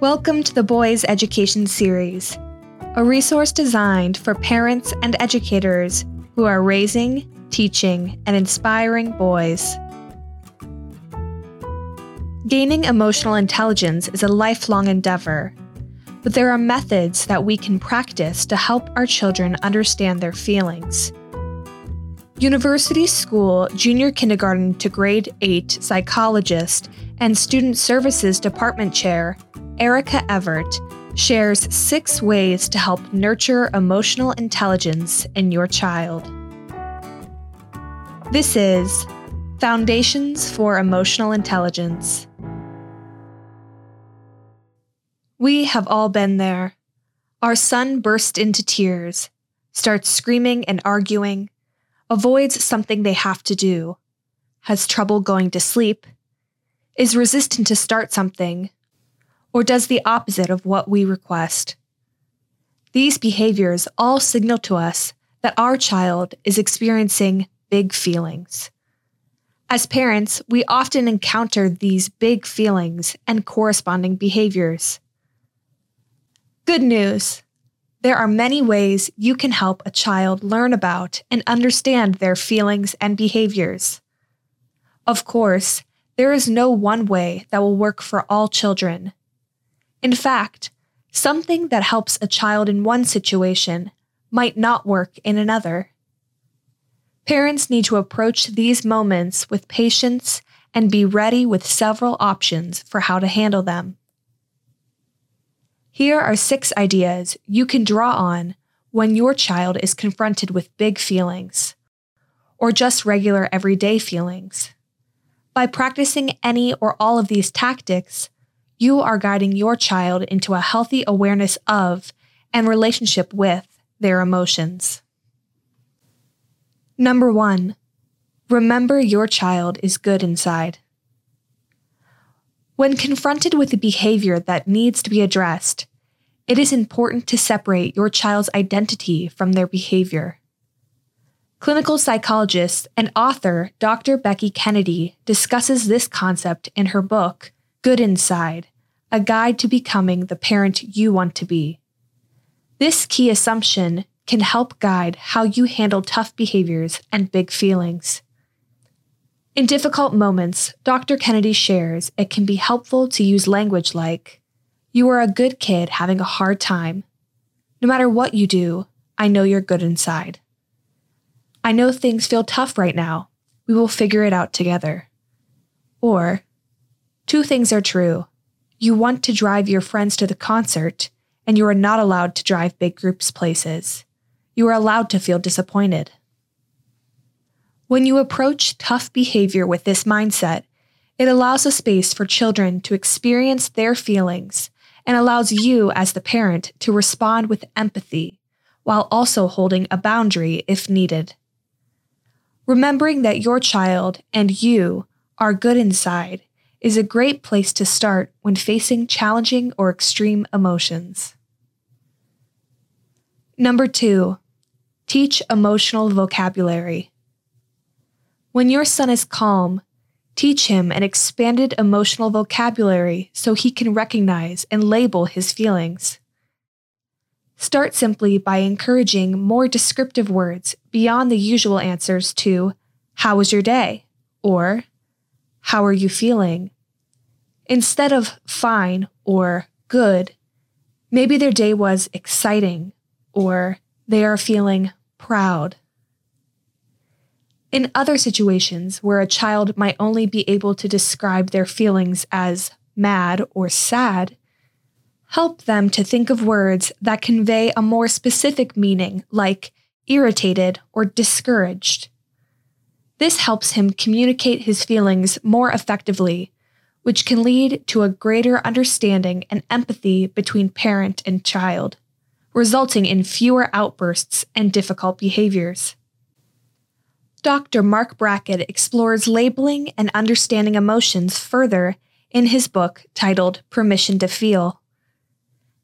Welcome to the Boys Education Series, a resource designed for parents and educators who are raising, teaching, and inspiring boys. Gaining emotional intelligence is a lifelong endeavor, but there are methods that we can practice to help our children understand their feelings. University School Junior Kindergarten to Grade 8 psychologist and Student Services Department Chair Erica Evert shares six ways to help nurture emotional intelligence in your child. This is Foundations for Emotional Intelligence. We have all been there. Our son bursts into tears, starts screaming and arguing, avoids something they have to do, has trouble going to sleep, is resistant to start something, or does the opposite of what we request. These behaviors all signal to us that our child is experiencing big feelings. As parents, we often encounter these big feelings and corresponding behaviors. Good news! There are many ways you can help a child learn about and understand their feelings and behaviors. Of course, there is no one way that will work for all children, in fact, something that helps a child in one situation might not work in another. Parents need to approach these moments with patience and be ready with several options for how to handle them. Here are six ideas you can draw on when your child is confronted with big feelings, or just regular everyday feelings. By practicing any or all of these tactics, you are guiding your child into a healthy awareness of and relationship with their emotions. Number one, remember your child is good inside. When confronted with a behavior that needs to be addressed, it is important to separate your child's identity from their behavior. Clinical psychologist and author Dr. Becky Kennedy discusses this concept in her book, Good Inside, a guide to becoming the parent you want to be. This key assumption can help guide how you handle tough behaviors and big feelings. In difficult moments, Dr. Kennedy shares it can be helpful to use language like, You are a good kid having a hard time. No matter what you do, I know you're good inside. I know things feel tough right now. We will figure it out together. Or, two things are true. You want to drive your friends to the concert, and you are not allowed to drive big groups places. You are allowed to feel disappointed. When you approach tough behavior with this mindset, it allows a space for children to experience their feelings and allows you, as the parent, to respond with empathy while also holding a boundary if needed. Remembering that your child and you are good inside is a great place to start when facing challenging or extreme emotions. Number two, teach emotional vocabulary. When your son is calm, teach him an expanded emotional vocabulary so he can recognize and label his feelings. Start simply by encouraging more descriptive words beyond the usual answers to, How was your day? or how are you feeling? Instead of fine or good, maybe their day was exciting or they are feeling proud. In other situations where a child might only be able to describe their feelings as mad or sad, help them to think of words that convey a more specific meaning, like irritated or discouraged. This helps him communicate his feelings more effectively, which can lead to a greater understanding and empathy between parent and child, resulting in fewer outbursts and difficult behaviors. Dr. Marc Brackett explores labeling and understanding emotions further in his book titled Permission to Feel.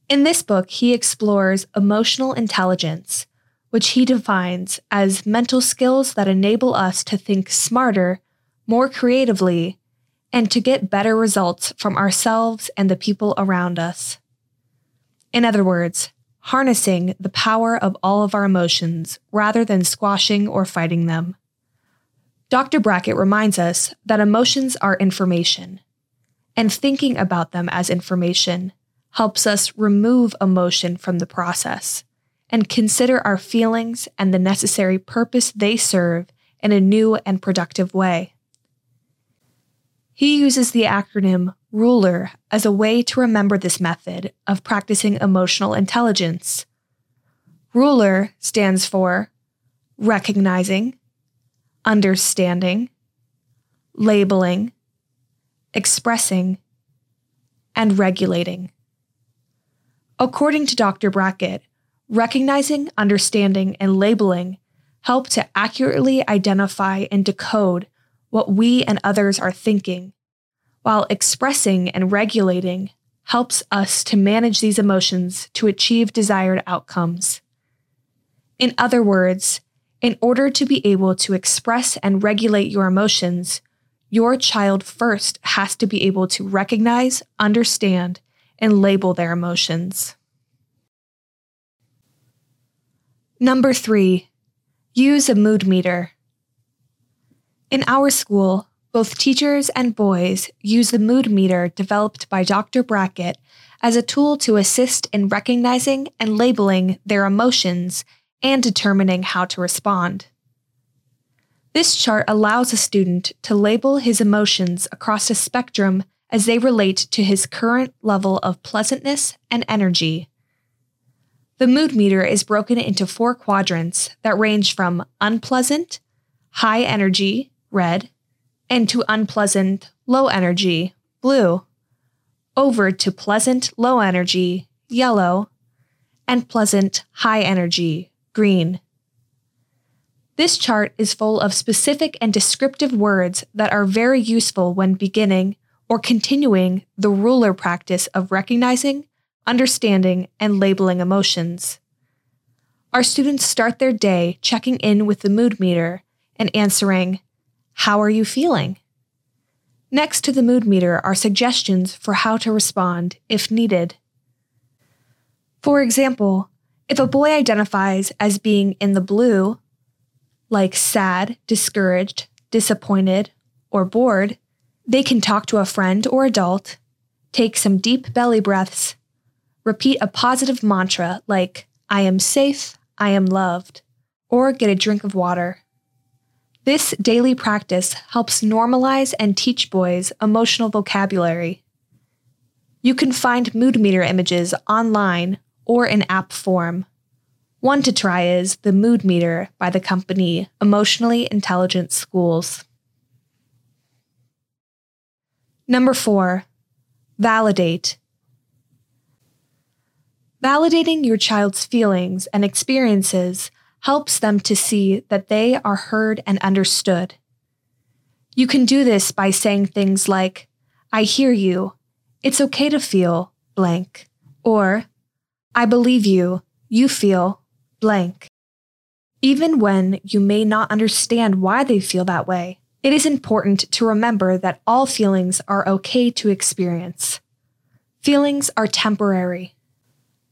In this book, he explores emotional intelligence, which he defines as mental skills that enable us to think smarter, more creatively, and to get better results from ourselves and the people around us. In other words, harnessing the power of all of our emotions rather than squashing or fighting them. Dr. Brackett reminds us that emotions are information, and thinking about them as information helps us remove emotion from the process and consider our feelings and the necessary purpose they serve in a new and productive way. He uses the acronym RULER as a way to remember this method of practicing emotional intelligence. RULER stands for recognizing, understanding, labeling, expressing, and regulating. According to Dr. Brackett, recognizing, understanding, and labeling help to accurately identify and decode what we and others are thinking, while expressing and regulating helps us to manage these emotions to achieve desired outcomes. In other words, in order to be able to express and regulate your emotions, your child first has to be able to recognize, understand, and label their emotions. Number three, use a mood meter. In our school, both teachers and boys use the mood meter developed by Dr. Brackett as a tool to assist in recognizing and labeling their emotions and determining how to respond. This chart allows a student to label his emotions across a spectrum as they relate to his current level of pleasantness and energy. The mood meter is broken into four quadrants that range from unpleasant, high energy, red, and to unpleasant, low energy, blue, over to pleasant, low energy, yellow, and pleasant, high energy, green. This chart is full of specific and descriptive words that are very useful when beginning or continuing the ruler practice of recognizing, understanding, and labeling emotions. Our students start their day checking in with the mood meter and answering, How are you feeling? Next to the mood meter are suggestions for how to respond if needed. For example, if a boy identifies as being in the blue, like sad, discouraged, disappointed, or bored, they can talk to a friend or adult, take some deep belly breaths, repeat a positive mantra like, I am safe, I am loved, or get a drink of water. This daily practice helps normalize and teach boys emotional vocabulary. You can find mood meter images online or in app form. One to try is the Mood Meter by the company Emotionally Intelligent Schools. Number four, validate. Validating your child's feelings and experiences helps them to see that they are heard and understood. You can do this by saying things like, I hear you. It's okay to feel blank. Or, I believe you. You feel blank. Even when you may not understand why they feel that way, it is important to remember that all feelings are okay to experience. Feelings are temporary.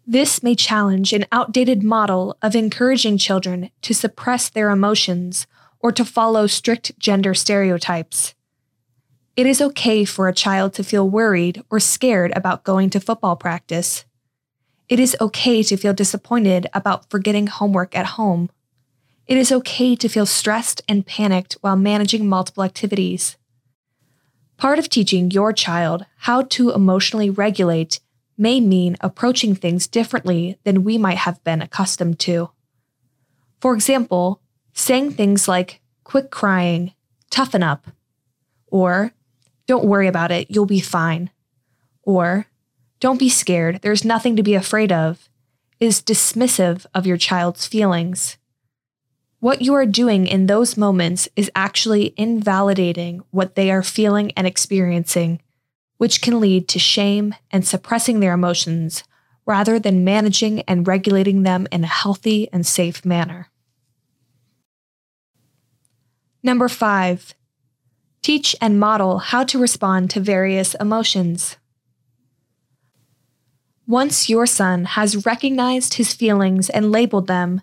This may challenge an outdated model of encouraging children to suppress their emotions or to follow strict gender stereotypes. It is okay for a child to feel worried or scared about going to football practice. It is okay to feel disappointed about forgetting homework at home. It is okay to feel stressed and panicked while managing multiple activities. Part of teaching your child how to emotionally regulate may mean approaching things differently than we might have been accustomed to. For example, saying things like, quit crying, toughen up, or don't worry about it, you'll be fine, or don't be scared, there's nothing to be afraid of, is dismissive of your child's feelings. What you are doing in those moments is actually invalidating what they are feeling and experiencing, which can lead to shame and suppressing their emotions rather than managing and regulating them in a healthy and safe manner. Number five, Teach and model how to respond to various emotions. Once your son has recognized his feelings and labeled them,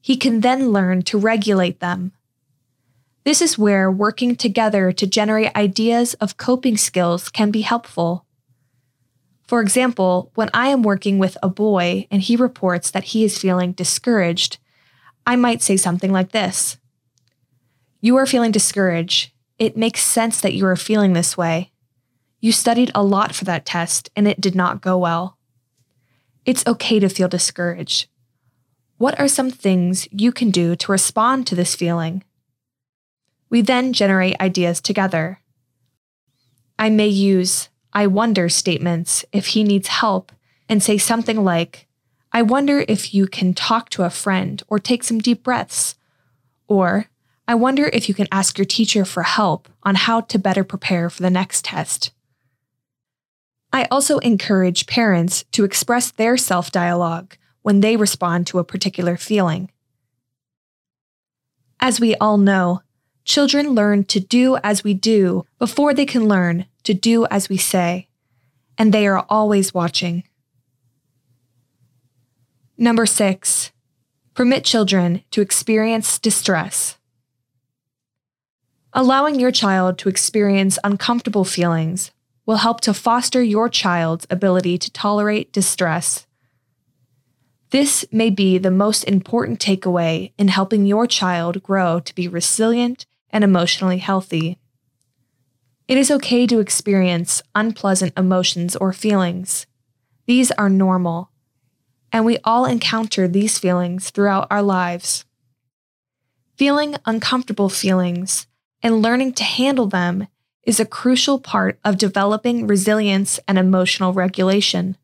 he can then learn to regulate them. This is where working together to generate ideas of coping skills can be helpful. For example, when I am working with a boy and he reports that he is feeling discouraged, I might say something like this You are feeling discouraged. It makes sense that you are feeling this way. You studied a lot for that test and it did not go well. It's okay to feel discouraged. What are some things you can do to respond to this feeling? We then generate ideas together. I may use I wonder statements if he needs help and say something like, I wonder if you can talk to a friend or take some deep breaths. Or, I wonder if you can ask your teacher for help on how to better prepare for the next test. I also encourage parents to express their self dialogue when they respond to a particular feeling. As we all know, children learn to do as we do before they can learn to do as we say, and they are always watching. Number six, permit children to experience distress. Allowing your child to experience uncomfortable feelings will help to foster your child's ability to tolerate distress. This may be the most important takeaway in helping your child grow to be resilient and emotionally healthy. It is okay to experience unpleasant emotions or feelings. These are normal, and we all encounter these feelings throughout our lives. Feeling uncomfortable feelings and learning to handle them is a crucial part of developing resilience and emotional regulation.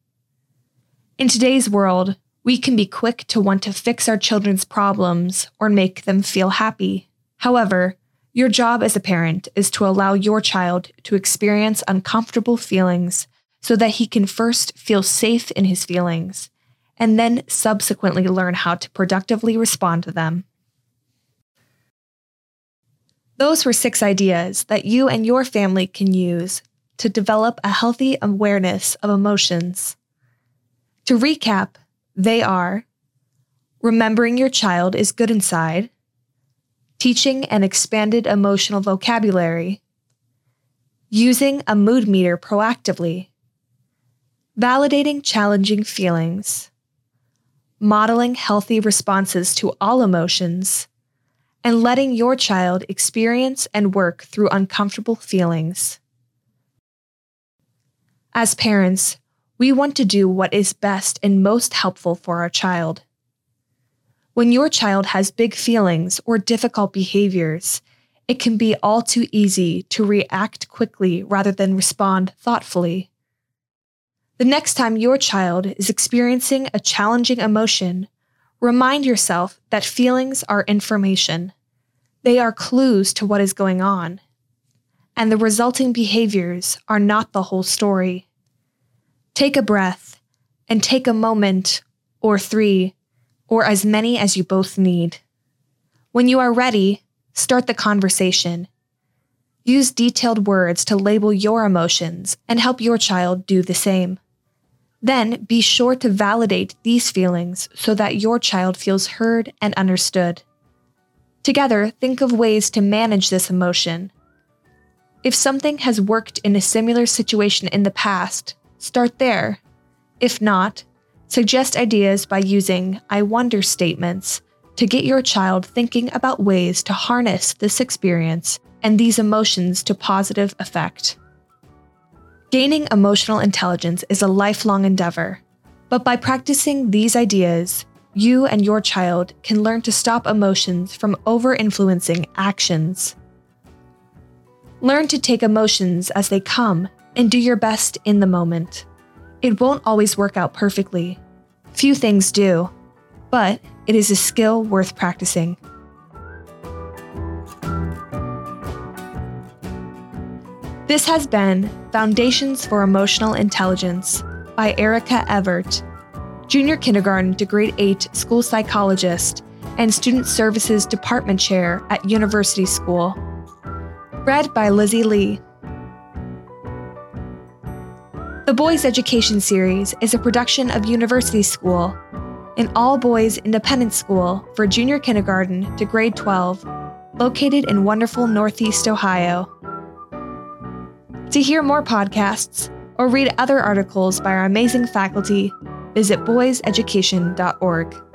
In today's world, we can be quick to want to fix our children's problems or make them feel happy. However, your job as a parent is to allow your child to experience uncomfortable feelings so that he can first feel safe in his feelings and then subsequently learn how to productively respond to them. Those were six ideas that you and your family can use to develop a healthy awareness of emotions. To recap, they are remembering your child is good inside, teaching an expanded emotional vocabulary, using a mood meter proactively, validating challenging feelings, modeling healthy responses to all emotions and letting your child experience and work through uncomfortable feelings. As parents, we want to do what is best and most helpful for our child. When your child has big feelings or difficult behaviors, it can be all too easy to react quickly rather than respond thoughtfully. The next time your child is experiencing a challenging emotion, remind yourself that feelings are information. They are clues to what is going on, and the resulting behaviors are not the whole story. Take a breath and take a moment, or three, or as many as you both need. When you are ready, start the conversation. Use detailed words to label your emotions and help your child do the same. Then be sure to validate these feelings so that your child feels heard and understood. Together, think of ways to manage this emotion. If something has worked in a similar situation in the past, start there. If not, suggest ideas by using I wonder statements to get your child thinking about ways to harness this experience and these emotions to positive effect. Gaining emotional intelligence is a lifelong endeavor, but by practicing these ideas, you and your child can learn to stop emotions from over influencing actions. Learn to take emotions as they come and do your best in the moment. It won't always work out perfectly. Few things do, but it is a skill worth practicing. This has been Foundations for Emotional Intelligence by Erica Evert junior kindergarten to grade 8 school psychologist, and student services department chair at University School. Read by Lizzie Lee. The Boys Education Series is a production of University School, an all boys independent school for junior kindergarten to grade 12, located in wonderful Northeast Ohio. To hear more podcasts or read other articles by our amazing faculty, visit boyseducation.org.